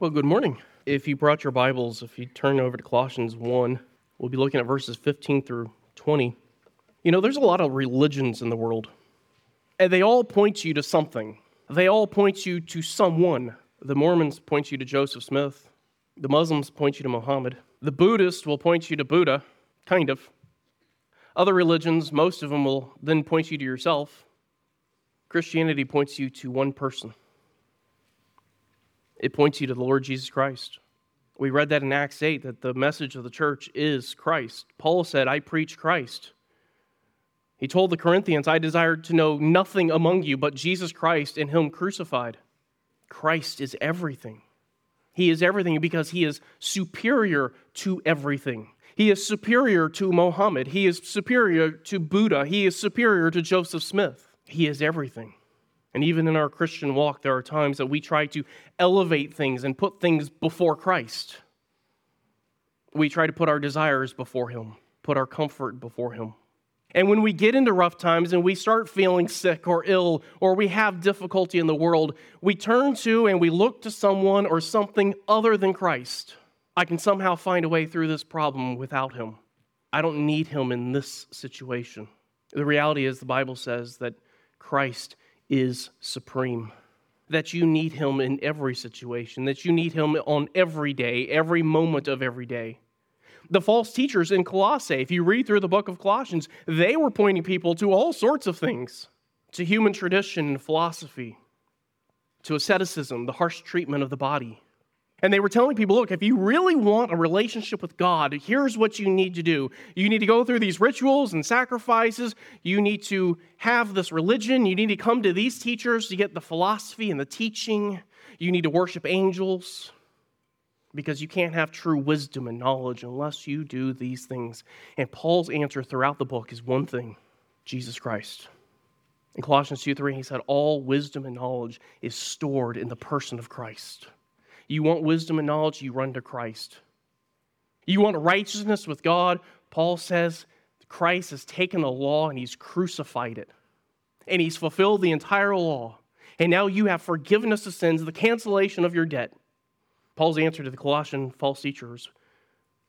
Well, good morning. If you brought your Bibles, if you turn over to Colossians 1, we'll be looking at verses 15 through 20. You know, there's a lot of religions in the world, and they all point you to something. They all point you to someone. The Mormons point you to Joseph Smith, the Muslims point you to Muhammad, the Buddhist will point you to Buddha, kind of. Other religions, most of them will then point you to yourself. Christianity points you to one person. It points you to the Lord Jesus Christ. We read that in Acts 8 that the message of the church is Christ. Paul said, I preach Christ. He told the Corinthians, I desired to know nothing among you but Jesus Christ and Him crucified. Christ is everything. He is everything because He is superior to everything. He is superior to Mohammed. He is superior to Buddha. He is superior to Joseph Smith. He is everything. And even in our Christian walk, there are times that we try to elevate things and put things before Christ. We try to put our desires before Him, put our comfort before Him. And when we get into rough times and we start feeling sick or ill or we have difficulty in the world, we turn to and we look to someone or something other than Christ. I can somehow find a way through this problem without him. I don't need him in this situation. The reality is, the Bible says that Christ is supreme, that you need him in every situation, that you need him on every day, every moment of every day. The false teachers in Colossae, if you read through the book of Colossians, they were pointing people to all sorts of things to human tradition and philosophy, to asceticism, the harsh treatment of the body and they were telling people, look, if you really want a relationship with God, here's what you need to do. You need to go through these rituals and sacrifices. You need to have this religion. You need to come to these teachers to get the philosophy and the teaching. You need to worship angels because you can't have true wisdom and knowledge unless you do these things. And Paul's answer throughout the book is one thing Jesus Christ. In Colossians 2 3, he said, All wisdom and knowledge is stored in the person of Christ. You want wisdom and knowledge, you run to Christ. You want righteousness with God, Paul says Christ has taken the law and he's crucified it. And he's fulfilled the entire law. And now you have forgiveness of sins, the cancellation of your debt. Paul's answer to the Colossian false teachers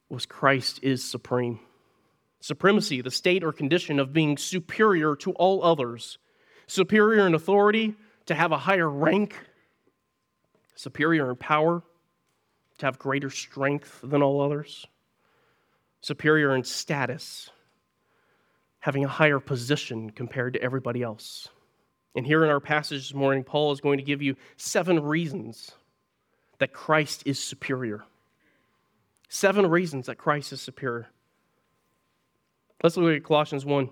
was Christ is supreme. Supremacy, the state or condition of being superior to all others, superior in authority, to have a higher rank, superior in power, to have greater strength than all others, superior in status, having a higher position compared to everybody else. And here in our passage this morning, Paul is going to give you seven reasons that Christ is superior. Seven reasons that Christ is superior. Let's look at Colossians 1.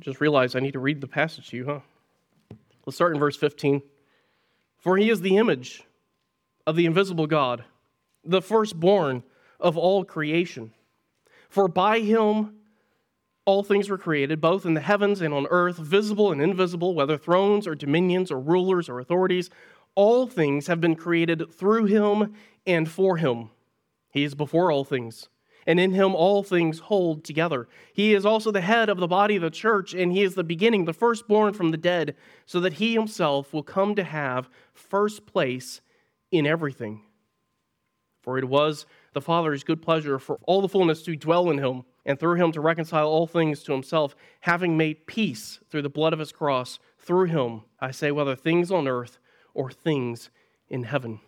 Just realize I need to read the passage to you, huh? Let's start in verse 15. For he is the image of the invisible God, the firstborn of all creation. For by him all things were created, both in the heavens and on earth, visible and invisible, whether thrones or dominions or rulers or authorities. All things have been created through him and for him. He is before all things and in him all things hold together. He is also the head of the body of the church, and he is the beginning, the firstborn from the dead, so that he himself will come to have first place in everything. For it was the Father's good pleasure for all the fullness to dwell in him, and through him to reconcile all things to himself, having made peace through the blood of his cross. Through him, I say, whether things on earth or things in heaven.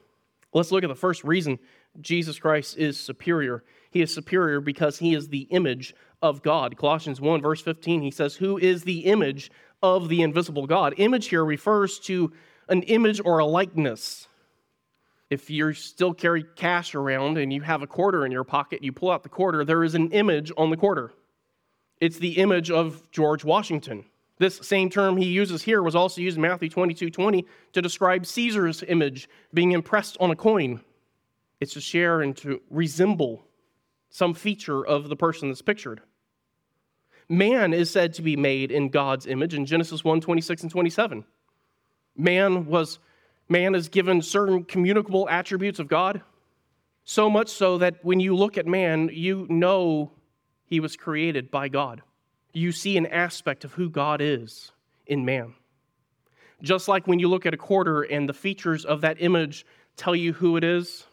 Let's look at the first reason Jesus Christ is superior. He is superior because he is the image of God. Colossians 1, verse 15, he says, Who is the image of the invisible God? Image here refers to an image or a likeness. If you still carry cash around and you have a quarter in your pocket, you pull out the quarter, there is an image on the quarter. It's the image of George Washington. This same term he uses here was also used in Matthew 22 20 to describe Caesar's image being impressed on a coin. It's to share and to resemble some feature of the person that's pictured. Man is said to be made in God's image in Genesis 1 26 and 27. Man was man is given certain communicable attributes of God, so much so that when you look at man, you know he was created by God. You see an aspect of who God is in man. Just like when you look at a quarter and the features of that image tell you who it is,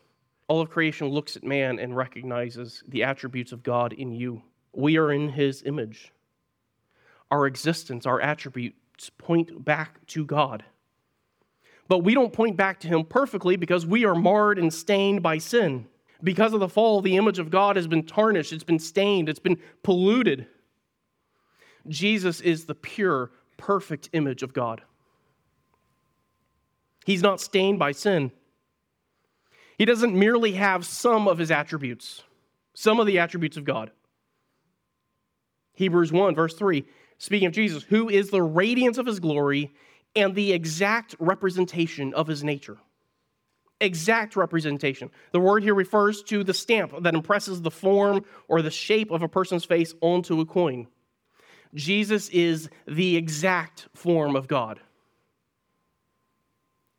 all of creation looks at man and recognizes the attributes of God in you. We are in his image. Our existence, our attributes point back to God. But we don't point back to him perfectly because we are marred and stained by sin. Because of the fall, the image of God has been tarnished, it's been stained, it's been polluted. Jesus is the pure, perfect image of God. He's not stained by sin. He doesn't merely have some of his attributes, some of the attributes of God. Hebrews 1, verse 3, speaking of Jesus, who is the radiance of his glory and the exact representation of his nature. Exact representation. The word here refers to the stamp that impresses the form or the shape of a person's face onto a coin. Jesus is the exact form of God.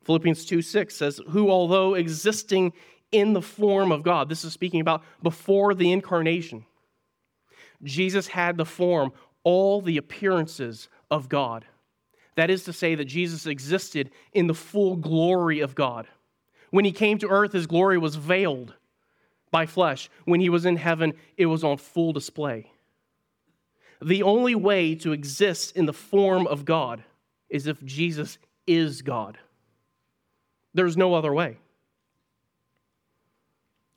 Philippians 2 6 says, Who, although existing in the form of God, this is speaking about before the incarnation, Jesus had the form, all the appearances of God. That is to say, that Jesus existed in the full glory of God. When he came to earth, his glory was veiled by flesh. When he was in heaven, it was on full display. The only way to exist in the form of God is if Jesus is God. There's no other way.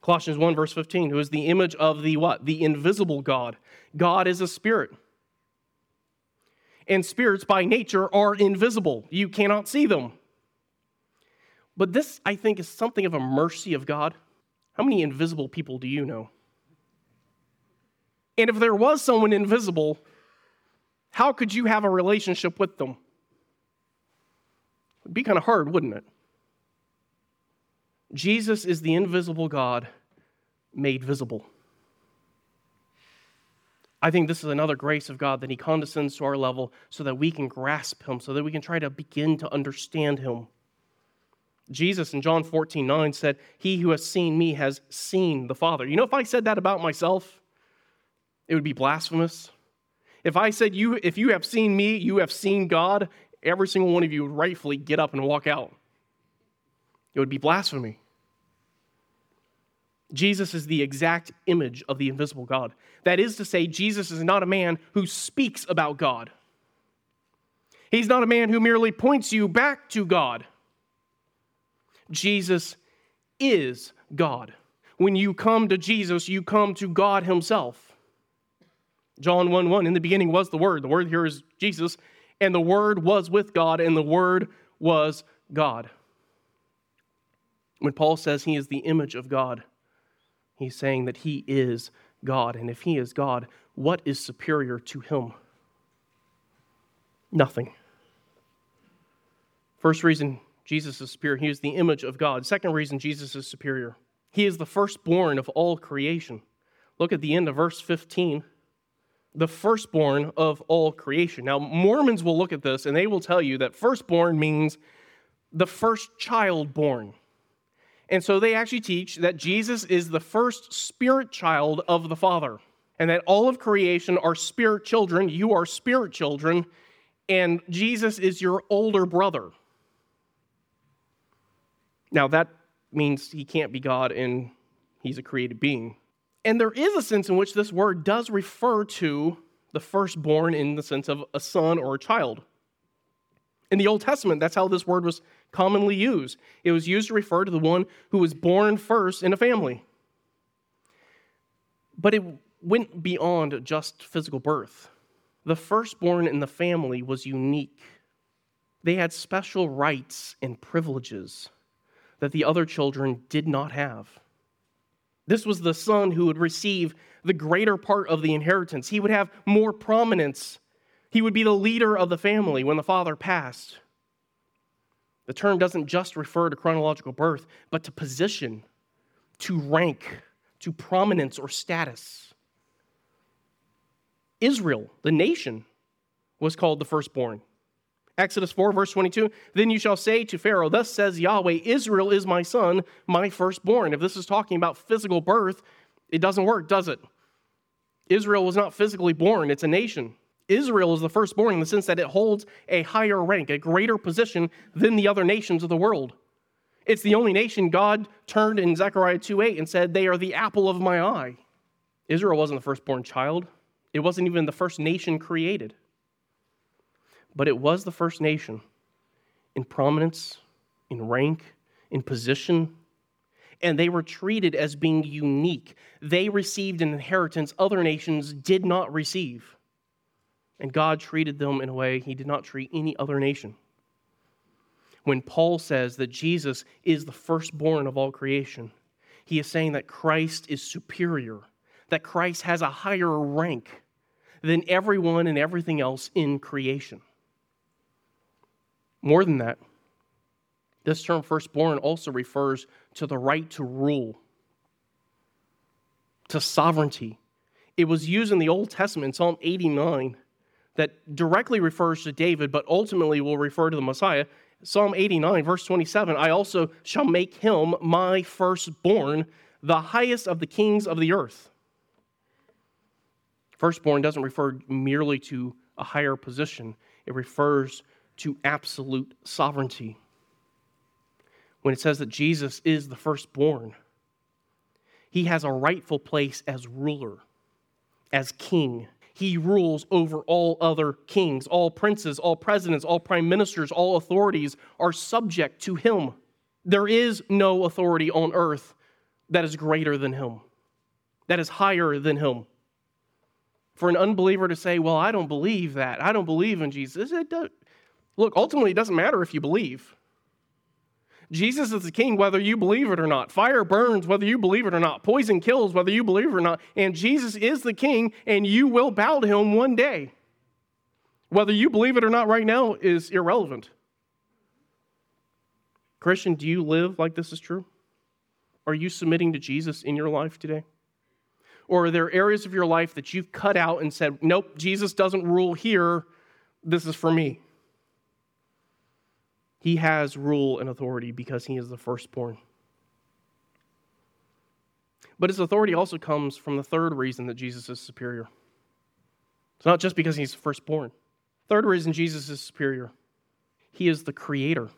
Colossians 1 verse 15, who is the image of the what? The invisible God. God is a spirit. And spirits by nature are invisible. You cannot see them. But this, I think, is something of a mercy of God. How many invisible people do you know? And if there was someone invisible, how could you have a relationship with them? It'd be kind of hard, wouldn't it? Jesus is the invisible God made visible. I think this is another grace of God that He condescends to our level so that we can grasp Him, so that we can try to begin to understand Him. Jesus in John 14, 9 said, He who has seen me has seen the Father. You know, if I said that about myself, it would be blasphemous. If I said, you, If you have seen me, you have seen God, every single one of you would rightfully get up and walk out. It would be blasphemy. Jesus is the exact image of the invisible God. That is to say, Jesus is not a man who speaks about God. He's not a man who merely points you back to God. Jesus is God. When you come to Jesus, you come to God Himself. John 1 1, in the beginning was the Word. The Word here is Jesus, and the Word was with God, and the Word was God. When Paul says he is the image of God, he's saying that he is God. And if he is God, what is superior to him? Nothing. First reason Jesus is superior, he is the image of God. Second reason Jesus is superior, he is the firstborn of all creation. Look at the end of verse 15. The firstborn of all creation. Now, Mormons will look at this and they will tell you that firstborn means the first child born. And so they actually teach that Jesus is the first spirit child of the Father, and that all of creation are spirit children. You are spirit children, and Jesus is your older brother. Now, that means he can't be God and he's a created being. And there is a sense in which this word does refer to the firstborn in the sense of a son or a child. In the Old Testament, that's how this word was commonly used. It was used to refer to the one who was born first in a family. But it went beyond just physical birth. The firstborn in the family was unique. They had special rights and privileges that the other children did not have. This was the son who would receive the greater part of the inheritance. He would have more prominence he would be the leader of the family when the father passed. The term doesn't just refer to chronological birth, but to position, to rank, to prominence or status. Israel, the nation, was called the firstborn. Exodus 4, verse 22 Then you shall say to Pharaoh, Thus says Yahweh, Israel is my son, my firstborn. If this is talking about physical birth, it doesn't work, does it? Israel was not physically born, it's a nation. Israel is the firstborn in the sense that it holds a higher rank, a greater position than the other nations of the world. It's the only nation God turned in Zechariah 2:8 and said, They are the apple of my eye. Israel wasn't the firstborn child, it wasn't even the first nation created. But it was the first nation in prominence, in rank, in position, and they were treated as being unique. They received an inheritance other nations did not receive. And God treated them in a way he did not treat any other nation when Paul says that Jesus is the firstborn of all creation, he is saying that Christ is superior, that Christ has a higher rank than everyone and everything else in creation. More than that, this term firstborn also refers to the right to rule, to sovereignty. It was used in the Old Testament, Psalm 89, that directly refers to David, but ultimately will refer to the Messiah. Psalm 89, verse 27 I also shall make him my firstborn, the highest of the kings of the earth. Firstborn doesn't refer merely to a higher position, it refers to absolute sovereignty. When it says that Jesus is the firstborn, he has a rightful place as ruler, as king he rules over all other kings. All princes, all presidents, all prime ministers, all authorities are subject to him. There is no authority on earth that is greater than him, that is higher than him. For an unbeliever to say, Well, I don't believe that, I don't believe in Jesus, it does, look, ultimately, it doesn't matter if you believe. Jesus is the king whether you believe it or not. Fire burns whether you believe it or not. Poison kills whether you believe it or not. And Jesus is the king, and you will bow to him one day. Whether you believe it or not right now is irrelevant. Christian, do you live like this is true? Are you submitting to Jesus in your life today? Or are there areas of your life that you've cut out and said, nope, Jesus doesn't rule here, this is for me? He has rule and authority because he is the firstborn. But his authority also comes from the third reason that Jesus is superior. It's not just because he's firstborn. Third reason Jesus is superior. He is the creator.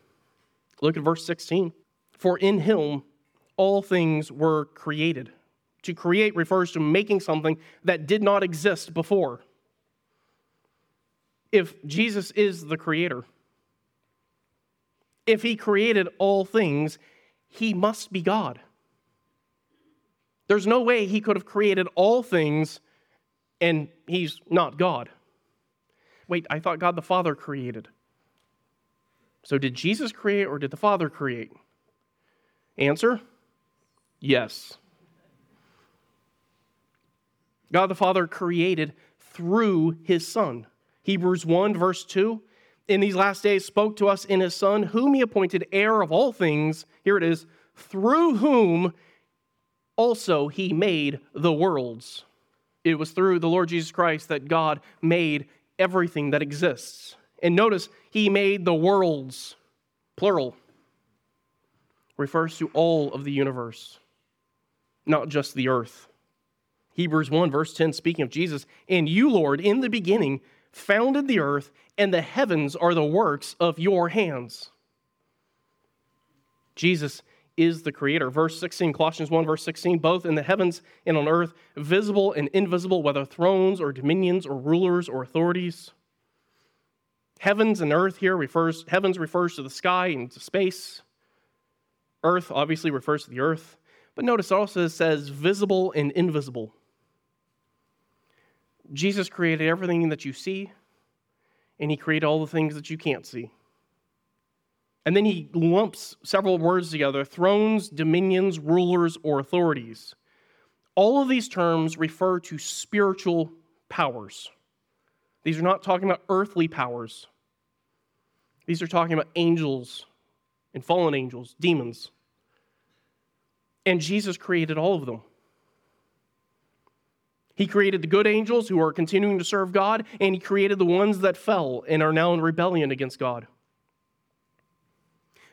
Look at verse 16. For in him all things were created. To create refers to making something that did not exist before. If Jesus is the creator, if he created all things, he must be God. There's no way he could have created all things and he's not God. Wait, I thought God the Father created. So did Jesus create or did the Father create? Answer yes. God the Father created through his Son. Hebrews 1, verse 2 in these last days spoke to us in his Son, whom he appointed heir of all things. Here it is, through whom also he made the worlds. It was through the Lord Jesus Christ that God made everything that exists. And notice, he made the worlds, plural, refers to all of the universe, not just the earth. Hebrews 1, verse 10, speaking of Jesus, and you, Lord, in the beginning, founded the earth, and the heavens are the works of your hands. Jesus is the creator. Verse 16, Colossians 1, verse 16, both in the heavens and on earth, visible and invisible, whether thrones or dominions or rulers or authorities. Heavens and earth here refers, heavens refers to the sky and to space. Earth obviously refers to the earth. But notice also it says visible and invisible. Jesus created everything that you see, and he created all the things that you can't see. And then he lumps several words together thrones, dominions, rulers, or authorities. All of these terms refer to spiritual powers. These are not talking about earthly powers, these are talking about angels and fallen angels, demons. And Jesus created all of them. He created the good angels who are continuing to serve God, and he created the ones that fell and are now in rebellion against God.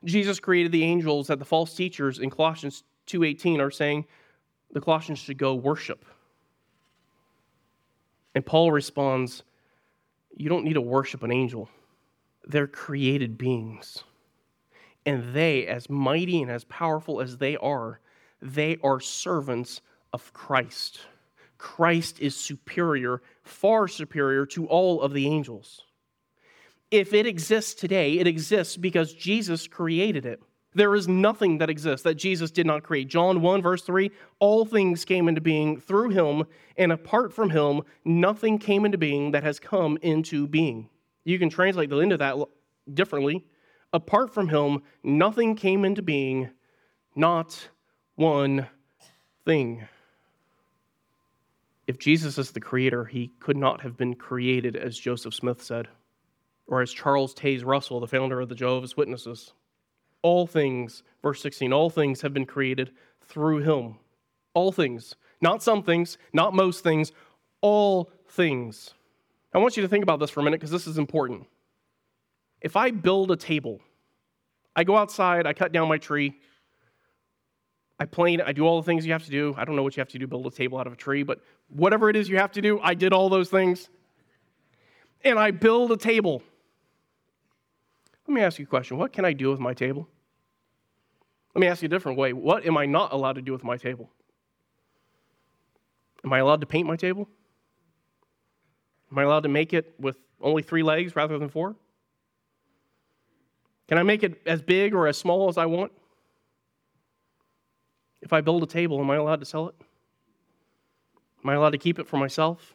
Jesus created the angels that the false teachers in Colossians 2:18 are saying the Colossians should go worship. And Paul responds, You don't need to worship an angel. They're created beings. And they, as mighty and as powerful as they are, they are servants of Christ. Christ is superior, far superior to all of the angels. If it exists today, it exists because Jesus created it. There is nothing that exists that Jesus did not create. John 1, verse 3 all things came into being through him, and apart from him, nothing came into being that has come into being. You can translate the end of that differently. Apart from him, nothing came into being, not one thing. If Jesus is the creator, he could not have been created, as Joseph Smith said, or as Charles Taze Russell, the founder of the Jehovah's Witnesses all things, verse 16, all things have been created through him. All things. Not some things, not most things, all things. I want you to think about this for a minute because this is important. If I build a table, I go outside, I cut down my tree, I plane, I do all the things you have to do. I don't know what you have to do to build a table out of a tree, but whatever it is you have to do, I did all those things. And I build a table. Let me ask you a question. What can I do with my table? Let me ask you a different way. What am I not allowed to do with my table? Am I allowed to paint my table? Am I allowed to make it with only three legs rather than four? Can I make it as big or as small as I want? If I build a table, am I allowed to sell it? Am I allowed to keep it for myself?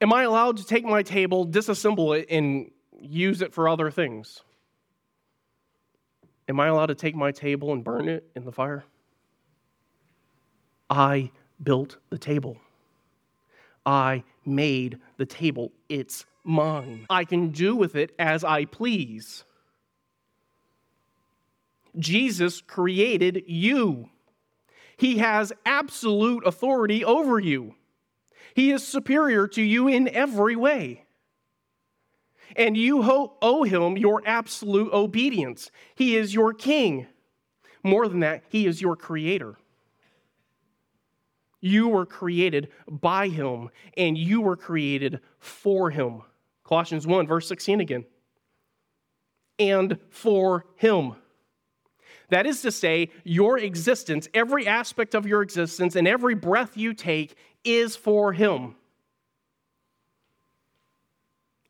Am I allowed to take my table, disassemble it, and use it for other things? Am I allowed to take my table and burn it in the fire? I built the table. I made the table. It's mine. I can do with it as I please. Jesus created you. He has absolute authority over you. He is superior to you in every way and you owe him your absolute obedience. He is your king. More than that, he is your creator. You were created by him, and you were created for him. Colossians 1, verse 16 again. And for him. That is to say, your existence, every aspect of your existence, and every breath you take is for him.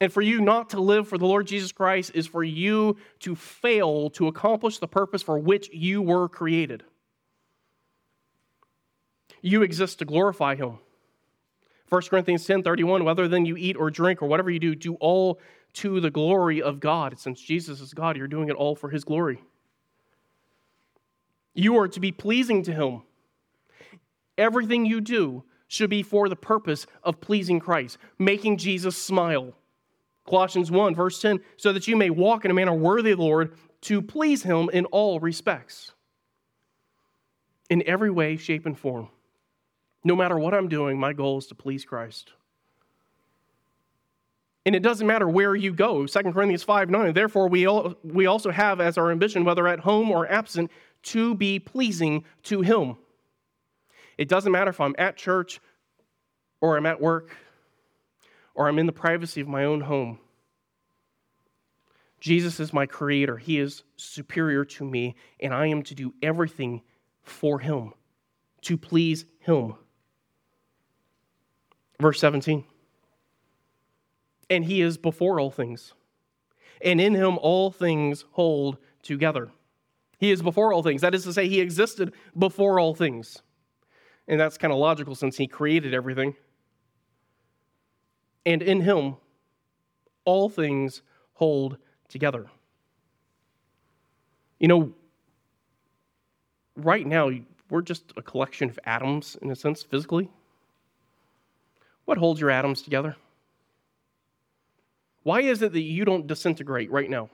And for you not to live for the Lord Jesus Christ is for you to fail to accomplish the purpose for which you were created. You exist to glorify Him. 1 Corinthians 10 31, whether then you eat or drink or whatever you do, do all to the glory of God. Since Jesus is God, you're doing it all for His glory. You are to be pleasing to Him. Everything you do should be for the purpose of pleasing Christ, making Jesus smile Colossians 1, verse 10, so that you may walk in a manner worthy of the Lord to please him in all respects, in every way, shape, and form. No matter what I'm doing, my goal is to please Christ. And it doesn't matter where you go. 2 Corinthians 5 9. Therefore, we, all, we also have as our ambition, whether at home or absent, to be pleasing to Him. It doesn't matter if I'm at church or I'm at work or I'm in the privacy of my own home. Jesus is my creator. He is superior to me, and I am to do everything for him, to please him. Verse 17. And he is before all things, and in him all things hold together. He is before all things. That is to say, he existed before all things. And that's kind of logical since he created everything and in him all things hold together. You know, right now, we're just a collection of atoms, in a sense, physically. What holds your atoms together? Why is it that you don't disintegrate right now?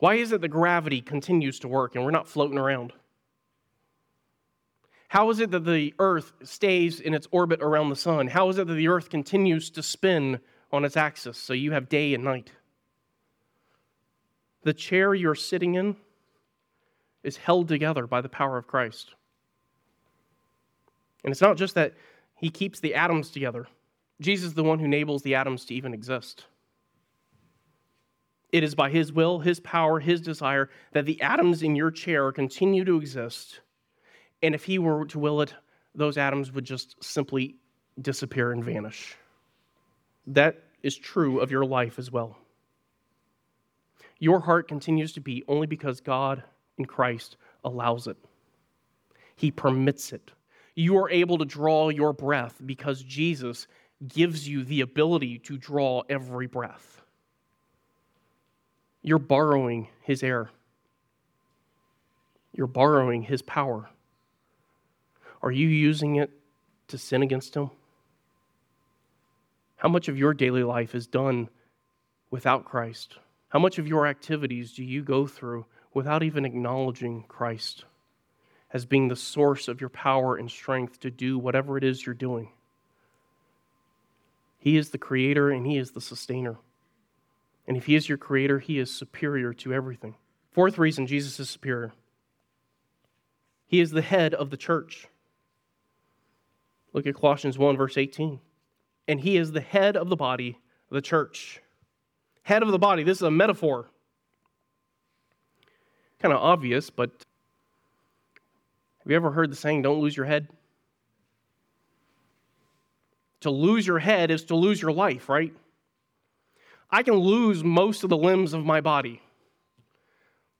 Why is it that gravity continues to work and we're not floating around? How is it that the earth stays in its orbit around the sun? How is it that the earth continues to spin on its axis so you have day and night? The chair you're sitting in is held together by the power of Christ. And it's not just that he keeps the atoms together, Jesus is the one who enables the atoms to even exist. It is by his will, his power, his desire that the atoms in your chair continue to exist. And if he were to will it, those atoms would just simply disappear and vanish. That is true of your life as well. Your heart continues to beat only because God in Christ allows it, He permits it. You are able to draw your breath because Jesus gives you the ability to draw every breath. You're borrowing His air, you're borrowing His power. Are you using it to sin against Him? How much of your daily life is done without Christ? How much of your activities do you go through without even acknowledging Christ as being the source of your power and strength to do whatever it is you're doing? He is the creator and He is the sustainer. And if He is your creator, He is superior to everything. Fourth reason Jesus is superior He is the head of the church. Look at Colossians 1, verse 18 and he is the head of the body, the church. Head of the body, this is a metaphor. Kind of obvious, but have you ever heard the saying, don't lose your head? To lose your head is to lose your life, right? I can lose most of the limbs of my body.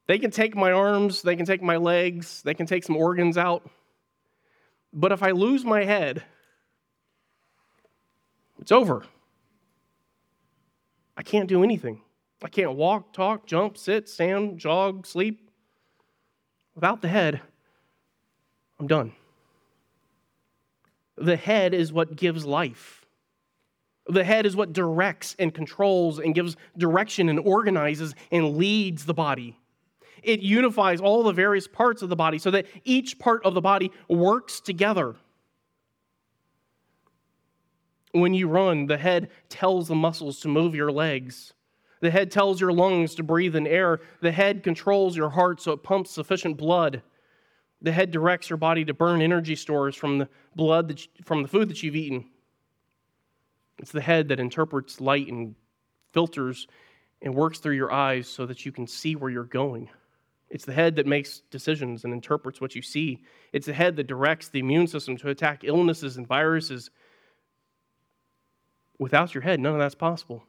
They can take my arms, they can take my legs, they can take some organs out. But if I lose my head, it's over. I can't do anything. I can't walk, talk, jump, sit, stand, jog, sleep. Without the head, I'm done. The head is what gives life. The head is what directs and controls and gives direction and organizes and leads the body. It unifies all the various parts of the body so that each part of the body works together. When you run, the head tells the muscles to move your legs. The head tells your lungs to breathe in air. The head controls your heart so it pumps sufficient blood. The head directs your body to burn energy stores from the blood that you, from the food that you've eaten. It's the head that interprets light and filters and works through your eyes so that you can see where you're going. It's the head that makes decisions and interprets what you see. It's the head that directs the immune system to attack illnesses and viruses Without your head, none of that's possible.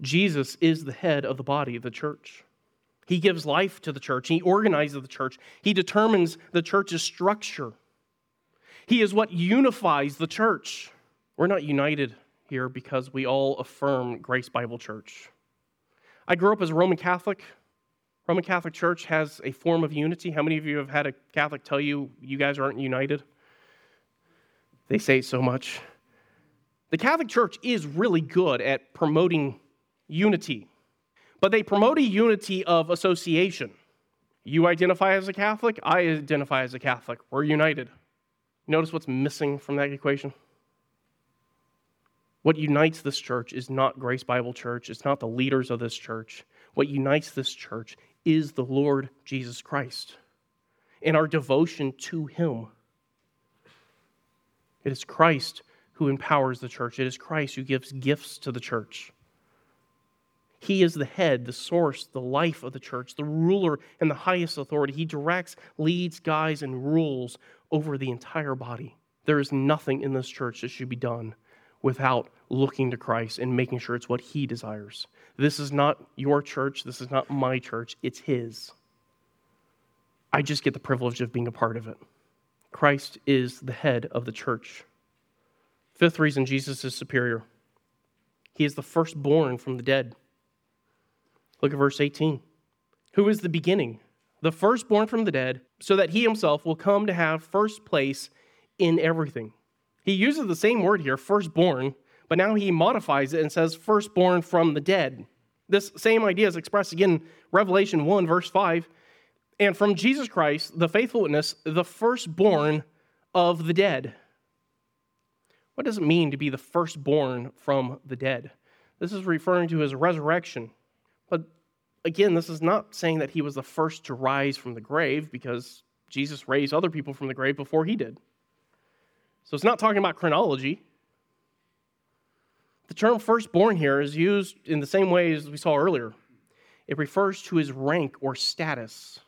Jesus is the head of the body of the church. He gives life to the church. He organizes the church. He determines the church's structure. He is what unifies the church. We're not united here because we all affirm Grace Bible Church. I grew up as a Roman Catholic. Roman Catholic Church has a form of unity. How many of you have had a Catholic tell you you guys aren't united? They say so much. The Catholic Church is really good at promoting unity, but they promote a unity of association. You identify as a Catholic, I identify as a Catholic. We're united. Notice what's missing from that equation? What unites this church is not Grace Bible Church, it's not the leaders of this church. What unites this church is the Lord Jesus Christ and our devotion to Him. It is Christ who empowers the church. It is Christ who gives gifts to the church. He is the head, the source, the life of the church, the ruler and the highest authority. He directs, leads, guides, and rules over the entire body. There is nothing in this church that should be done without looking to Christ and making sure it's what He desires. This is not your church. This is not my church. It's His. I just get the privilege of being a part of it. Christ is the head of the church. Fifth reason Jesus is superior He is the firstborn from the dead. Look at verse 18. Who is the beginning? The firstborn from the dead, so that he himself will come to have first place in everything. He uses the same word here, firstborn, but now he modifies it and says firstborn from the dead. This same idea is expressed again in Revelation 1, verse 5. And from Jesus Christ, the faithful witness, the firstborn of the dead. What does it mean to be the firstborn from the dead? This is referring to his resurrection. But again, this is not saying that he was the first to rise from the grave because Jesus raised other people from the grave before he did. So it's not talking about chronology. The term firstborn here is used in the same way as we saw earlier. It refers to his rank or status.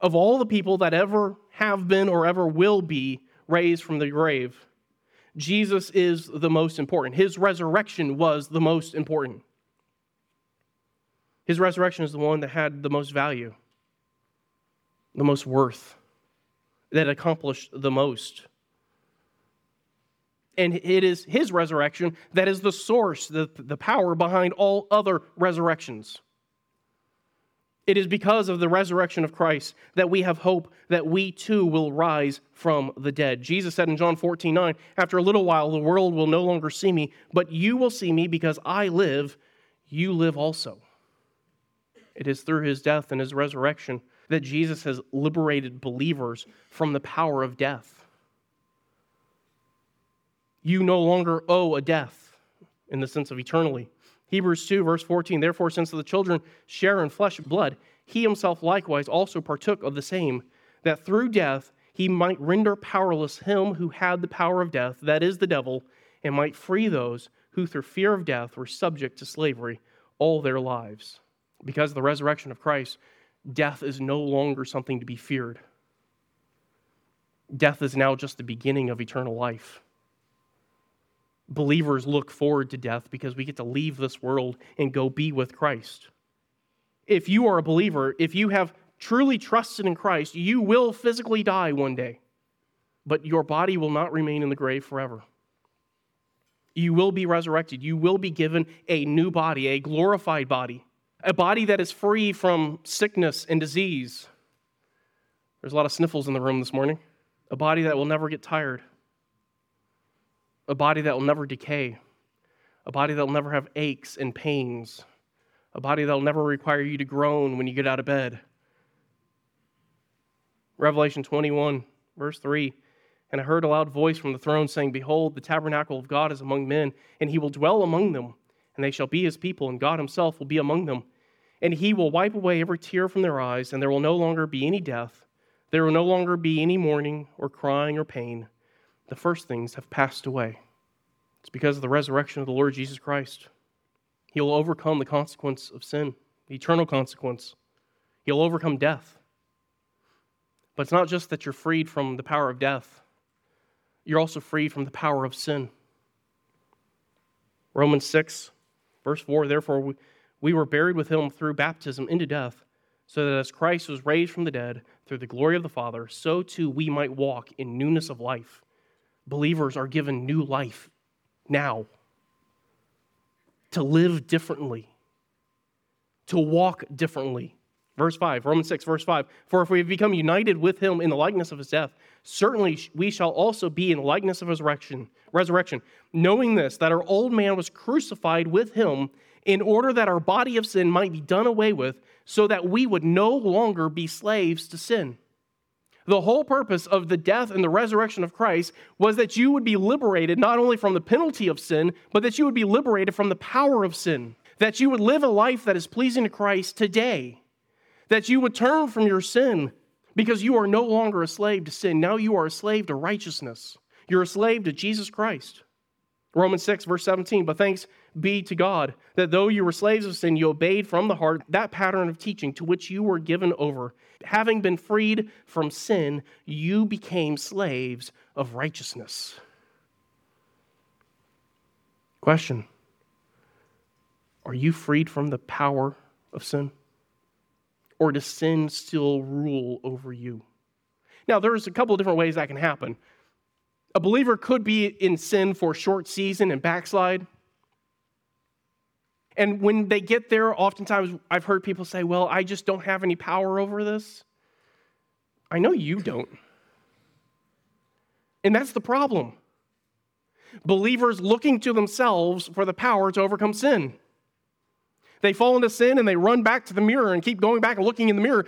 Of all the people that ever have been or ever will be raised from the grave, Jesus is the most important. His resurrection was the most important. His resurrection is the one that had the most value, the most worth, that accomplished the most and it is his resurrection that is the source, the, the power behind all other resurrections. It is because of the resurrection of Christ that we have hope that we too will rise from the dead. Jesus said in John 14, 9, After a little while, the world will no longer see me, but you will see me because I live, you live also. It is through his death and his resurrection that Jesus has liberated believers from the power of death you no longer owe a death in the sense of eternally. Hebrews 2, verse 14 Therefore, since the children share in flesh and blood, he himself likewise also partook of the same, that through death he might render powerless him who had the power of death, that is, the devil, and might free those who through fear of death were subject to slavery all their lives. Because of the resurrection of Christ, death is no longer something to be feared. Death is now just the beginning of eternal life believers look forward to death because we get to leave this world and go be with Christ. If you are a believer, if you have truly trusted in Christ, you will physically die one day, but your body will not remain in the grave forever. You will be resurrected. You will be given a new body, a glorified body, a body that is free from sickness and disease. There's a lot of sniffles in the room this morning. A body that will never get tired, a body that will never decay, a body that will never have aches and pains, a body that will never require you to groan when you get out of bed. Revelation 21, verse 3 And I heard a loud voice from the throne saying, Behold, the tabernacle of God is among men, and he will dwell among them, and they shall be his people, and God himself will be among them. And he will wipe away every tear from their eyes, and there will no longer be any death. There will no longer be any mourning, or crying, or pain the first things have passed away. It's because of the resurrection of the Lord Jesus Christ. He will overcome the consequence of sin, the eternal consequence. He'll overcome death. But it's not just that you're freed from the power of death, you're also freed from the power of sin. Romans 6, verse 4 Therefore, we were buried with him through baptism into death, so that as Christ was raised from the dead through the glory of the Father, so too we might walk in newness of life believers are given new life now to live differently, to walk differently. Verse 5, Romans 6, verse 5 For if we have become united with him in the likeness of his death, certainly we shall also be in the likeness of his resurrection, resurrection, knowing this, that our old man was crucified with him in order that our body of sin might be done away with, so that we would no longer be slaves to sin. The whole purpose of the death and the resurrection of Christ was that you would be liberated not only from the penalty of sin, but that you would be liberated from the power of sin. That you would live a life that is pleasing to Christ today. That you would turn from your sin because you are no longer a slave to sin. Now you are a slave to righteousness. You're a slave to Jesus Christ. Romans 6, verse 17. But thanks be to God that though you were slaves of sin, you obeyed from the heart that pattern of teaching to which you were given over having been freed from sin, you became slaves of righteousness. Question Are you freed from the power of sin? Or does sin still rule over you? Now, there's a couple of different ways that can happen. A believer could be in sin for a short season and backslide. And when they get there, oftentimes I've heard people say, Well, I just don't have any power over this. I know you don't. And that's the problem. Believers looking to themselves for the power to overcome sin. They fall into sin and they run back to the mirror and keep going back and looking in the mirror,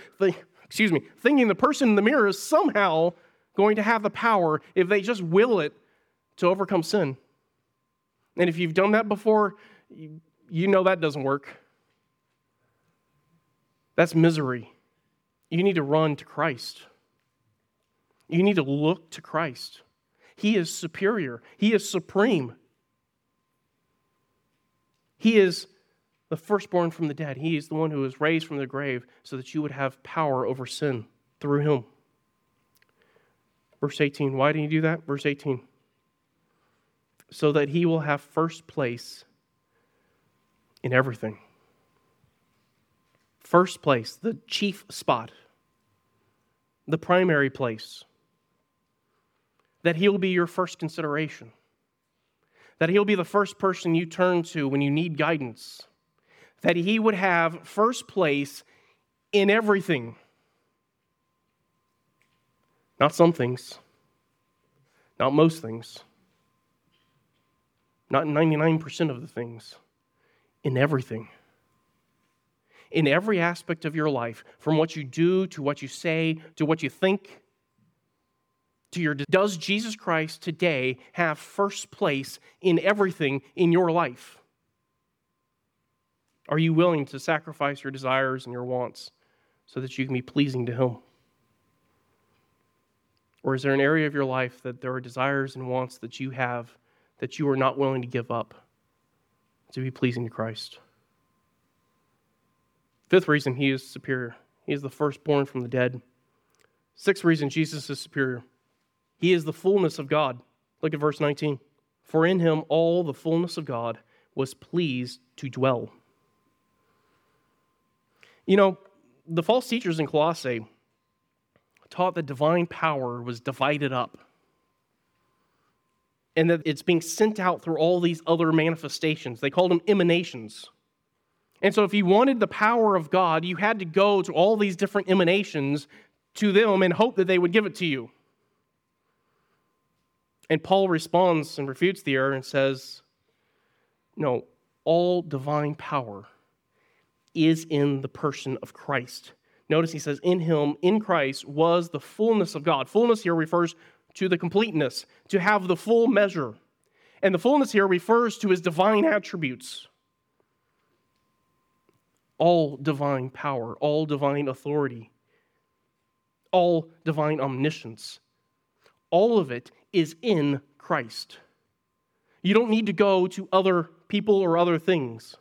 excuse me, thinking the person in the mirror is somehow going to have the power if they just will it to overcome sin. And if you've done that before, you know that doesn't work. That's misery. You need to run to Christ. You need to look to Christ. He is superior, He is supreme. He is the firstborn from the dead. He is the one who was raised from the grave so that you would have power over sin through him. Verse 18. Why did he do that? Verse 18. So that he will have first place in everything. First place, the chief spot, the primary place. That he'll be your first consideration. That he'll be the first person you turn to when you need guidance that he would have first place in everything. Not some things, not most things, not 99% of the things, in everything. In every aspect of your life, from what you do to what you say to what you think to your does Jesus Christ today have first place in everything in your life? Are you willing to sacrifice your desires and your wants so that you can be pleasing to Him? Or is there an area of your life that there are desires and wants that you have that you are not willing to give up to be pleasing to Christ? Fifth reason, He is superior. He is the firstborn from the dead. Sixth reason, Jesus is superior. He is the fullness of God. Look at verse 19. For in him all the fullness of God was pleased to dwell. You know, the false teachers in Colossae taught that divine power was divided up and that it's being sent out through all these other manifestations. They called them emanations. And so, if you wanted the power of God, you had to go to all these different emanations to them and hope that they would give it to you. And Paul responds and refutes the error and says, No, all divine power is in the person of Christ. Notice he says, In him, in Christ, was the fullness of God. Fullness here refers to the completeness, to have the full measure. And the fullness here refers to his divine attributes. All divine power, all divine authority, all divine omniscience. All of it is in Christ. You don't need to go to other people or other things.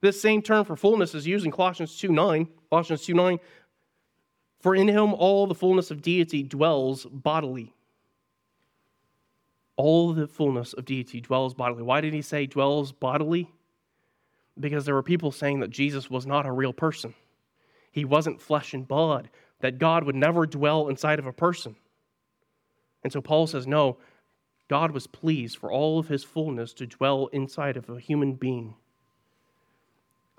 This same term for fullness is used in Colossians 2 9. Colossians 2 9. For in him all the fullness of deity dwells bodily. All the fullness of deity dwells bodily. Why did he say dwells bodily? Because there were people saying that Jesus was not a real person. He wasn't flesh and blood, that God would never dwell inside of a person. And so Paul says, no, God was pleased for all of his fullness to dwell inside of a human being.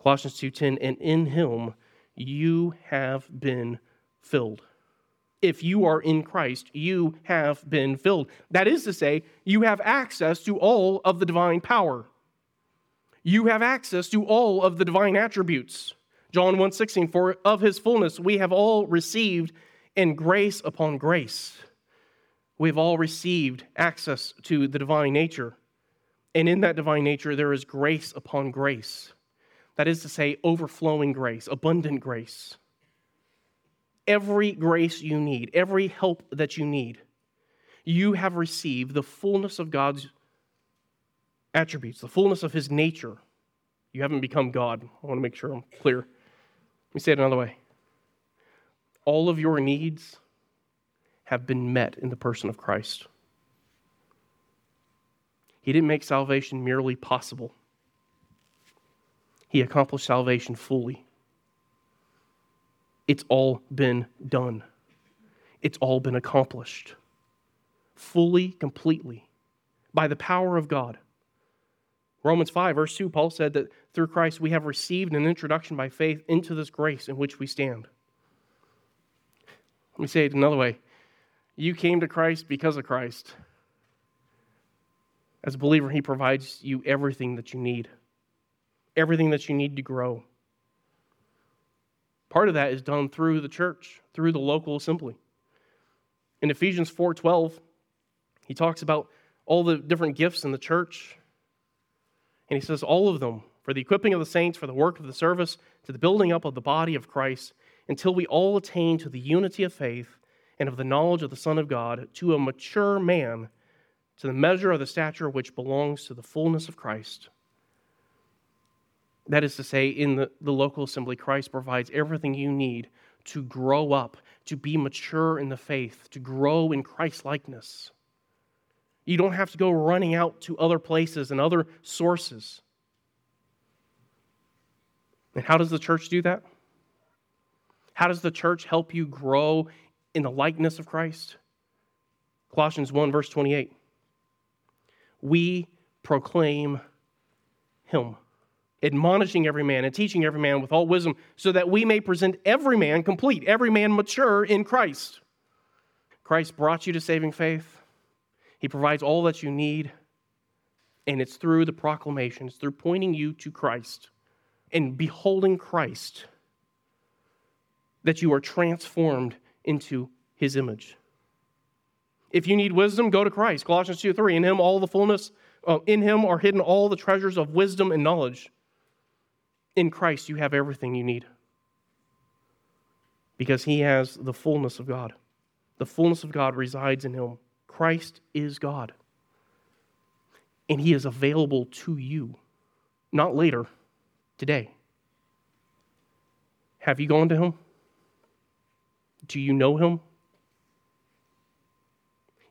Colossians 2:10 and in him you have been filled. If you are in Christ, you have been filled. That is to say, you have access to all of the divine power. You have access to all of the divine attributes. John 1:16 for of his fullness we have all received in grace upon grace. We've all received access to the divine nature. And in that divine nature there is grace upon grace. That is to say, overflowing grace, abundant grace. Every grace you need, every help that you need, you have received the fullness of God's attributes, the fullness of His nature. You haven't become God. I want to make sure I'm clear. Let me say it another way. All of your needs have been met in the person of Christ. He didn't make salvation merely possible. He accomplished salvation fully. It's all been done, it's all been accomplished fully, completely, by the power of God. Romans 5, verse 2, Paul said that through Christ we have received an introduction by faith into this grace in which we stand. Let me say it another way. You came to Christ because of Christ. As a believer, He provides you everything that you need everything that you need to grow. Part of that is done through the church, through the local assembly. In Ephesians 4:12, he talks about all the different gifts in the church. And he says all of them for the equipping of the saints, for the work of the service, to the building up of the body of Christ, until we all attain to the unity of faith and of the knowledge of the Son of God, to a mature man, to the measure of the stature which belongs to the fullness of Christ. That is to say, in the, the local assembly, Christ provides everything you need to grow up, to be mature in the faith, to grow in Christ likeness. You don't have to go running out to other places and other sources. And how does the church do that? How does the church help you grow in the likeness of Christ? Colossians 1, verse 28. We proclaim Him, admonishing every man and teaching every man with all wisdom, so that we may present every man complete, every man mature in Christ. Christ brought you to saving faith. He provides all that you need, and it's through the proclamation, it's through pointing you to Christ and beholding Christ that you are transformed into his image. If you need wisdom, go to Christ. Colossians 2 3. In him, all the fullness, uh, in him are hidden all the treasures of wisdom and knowledge. In Christ, you have everything you need because he has the fullness of God. The fullness of God resides in him. Christ is God. And he is available to you, not later, today. Have you gone to him? Do you know him?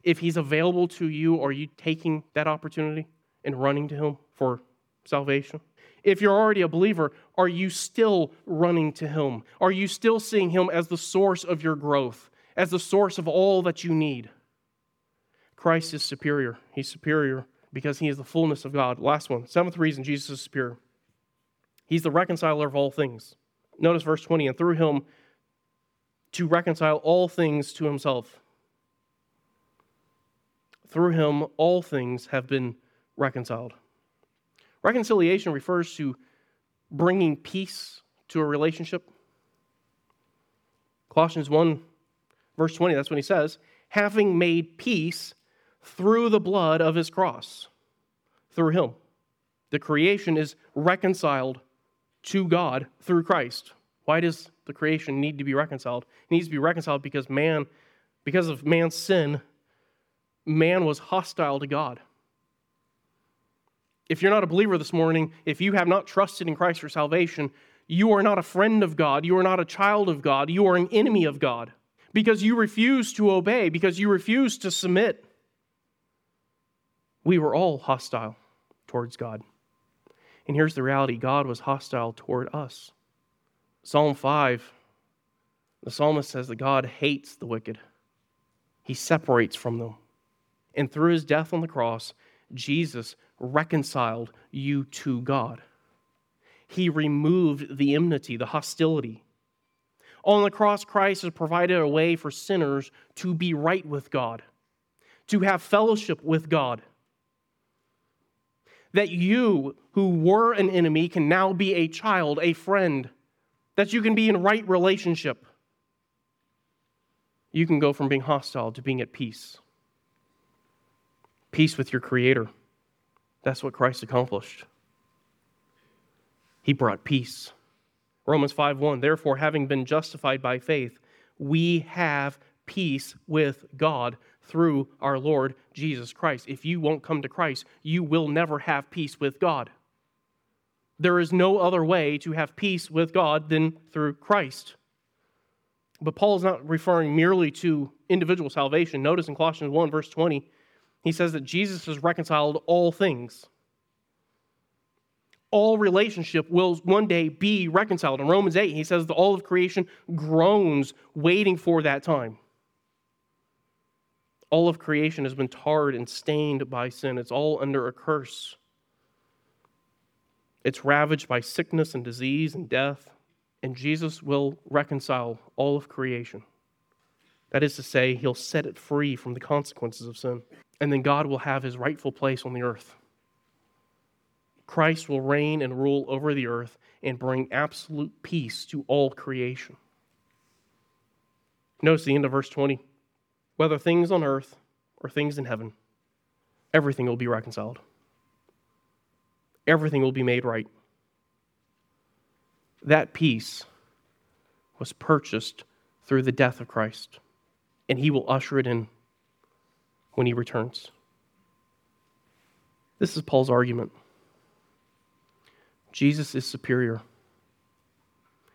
If he's available to you, are you taking that opportunity and running to him for salvation? If you're already a believer, are you still running to him? Are you still seeing him as the source of your growth, as the source of all that you need? Christ is superior. He's superior because he is the fullness of God. Last one, seventh reason Jesus is superior. He's the reconciler of all things. Notice verse 20, and through him to reconcile all things to himself. Through him, all things have been reconciled. Reconciliation refers to bringing peace to a relationship. Colossians 1, verse 20, that's when he says, having made peace through the blood of his cross, through him. The creation is reconciled to God through Christ. Why does the creation need to be reconciled? It needs to be reconciled because man, because of man's sin, man was hostile to God. If you're not a believer this morning, if you have not trusted in Christ for salvation, you are not a friend of God. You are not a child of God. You are an enemy of God because you refuse to obey, because you refuse to submit. We were all hostile towards God. And here's the reality God was hostile toward us. Psalm 5, the psalmist says that God hates the wicked, he separates from them. And through his death on the cross, Jesus reconciled you to God. He removed the enmity, the hostility. On the cross, Christ has provided a way for sinners to be right with God, to have fellowship with God that you, who were an enemy, can now be a child, a friend, that you can be in right relationship. You can go from being hostile to being at peace. Peace with your Creator. That's what Christ accomplished. He brought peace. Romans 5:1 Therefore having been justified by faith we have peace with God through our Lord Jesus Christ. If you won't come to Christ, you will never have peace with God. There is no other way to have peace with God than through Christ. But Paul is not referring merely to individual salvation. Notice in Colossians 1, verse 20, he says that Jesus has reconciled all things. All relationship will one day be reconciled. In Romans 8, he says that all of creation groans waiting for that time. All of creation has been tarred and stained by sin. It's all under a curse. It's ravaged by sickness and disease and death, and Jesus will reconcile all of creation. That is to say, he'll set it free from the consequences of sin. And then God will have his rightful place on the earth. Christ will reign and rule over the earth and bring absolute peace to all creation. Notice the end of verse 20 whether things on earth or things in heaven, everything will be reconciled. Everything will be made right. That peace was purchased through the death of Christ, and he will usher it in when he returns. This is Paul's argument. Jesus is superior.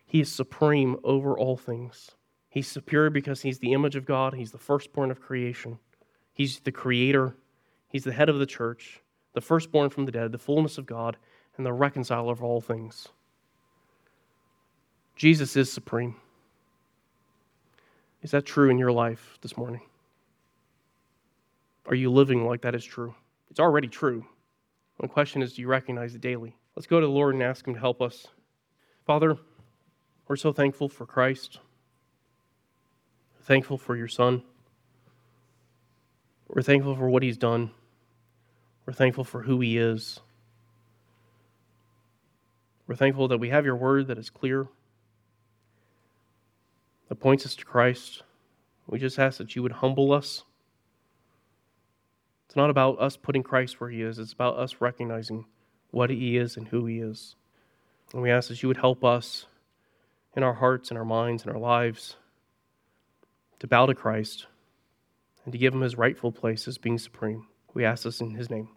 He is supreme over all things. He's superior because he's the image of God, he's the firstborn of creation, he's the creator, he's the head of the church, the firstborn from the dead, the fullness of God, and the reconciler of all things. Jesus is supreme. Is that true in your life this morning? Are you living like that is true? It's already true. The question is, do you recognize it daily? Let's go to the Lord and ask Him to help us. Father, we're so thankful for Christ, thankful for your Son. We're thankful for what He's done. We're thankful for who He is. We're thankful that we have your word that is clear, that points us to Christ. We just ask that you would humble us. Not about us putting Christ where he is, it's about us recognizing what he is and who he is. And we ask that you would help us in our hearts and our minds and our lives to bow to Christ and to give him his rightful place as being supreme. We ask this in his name.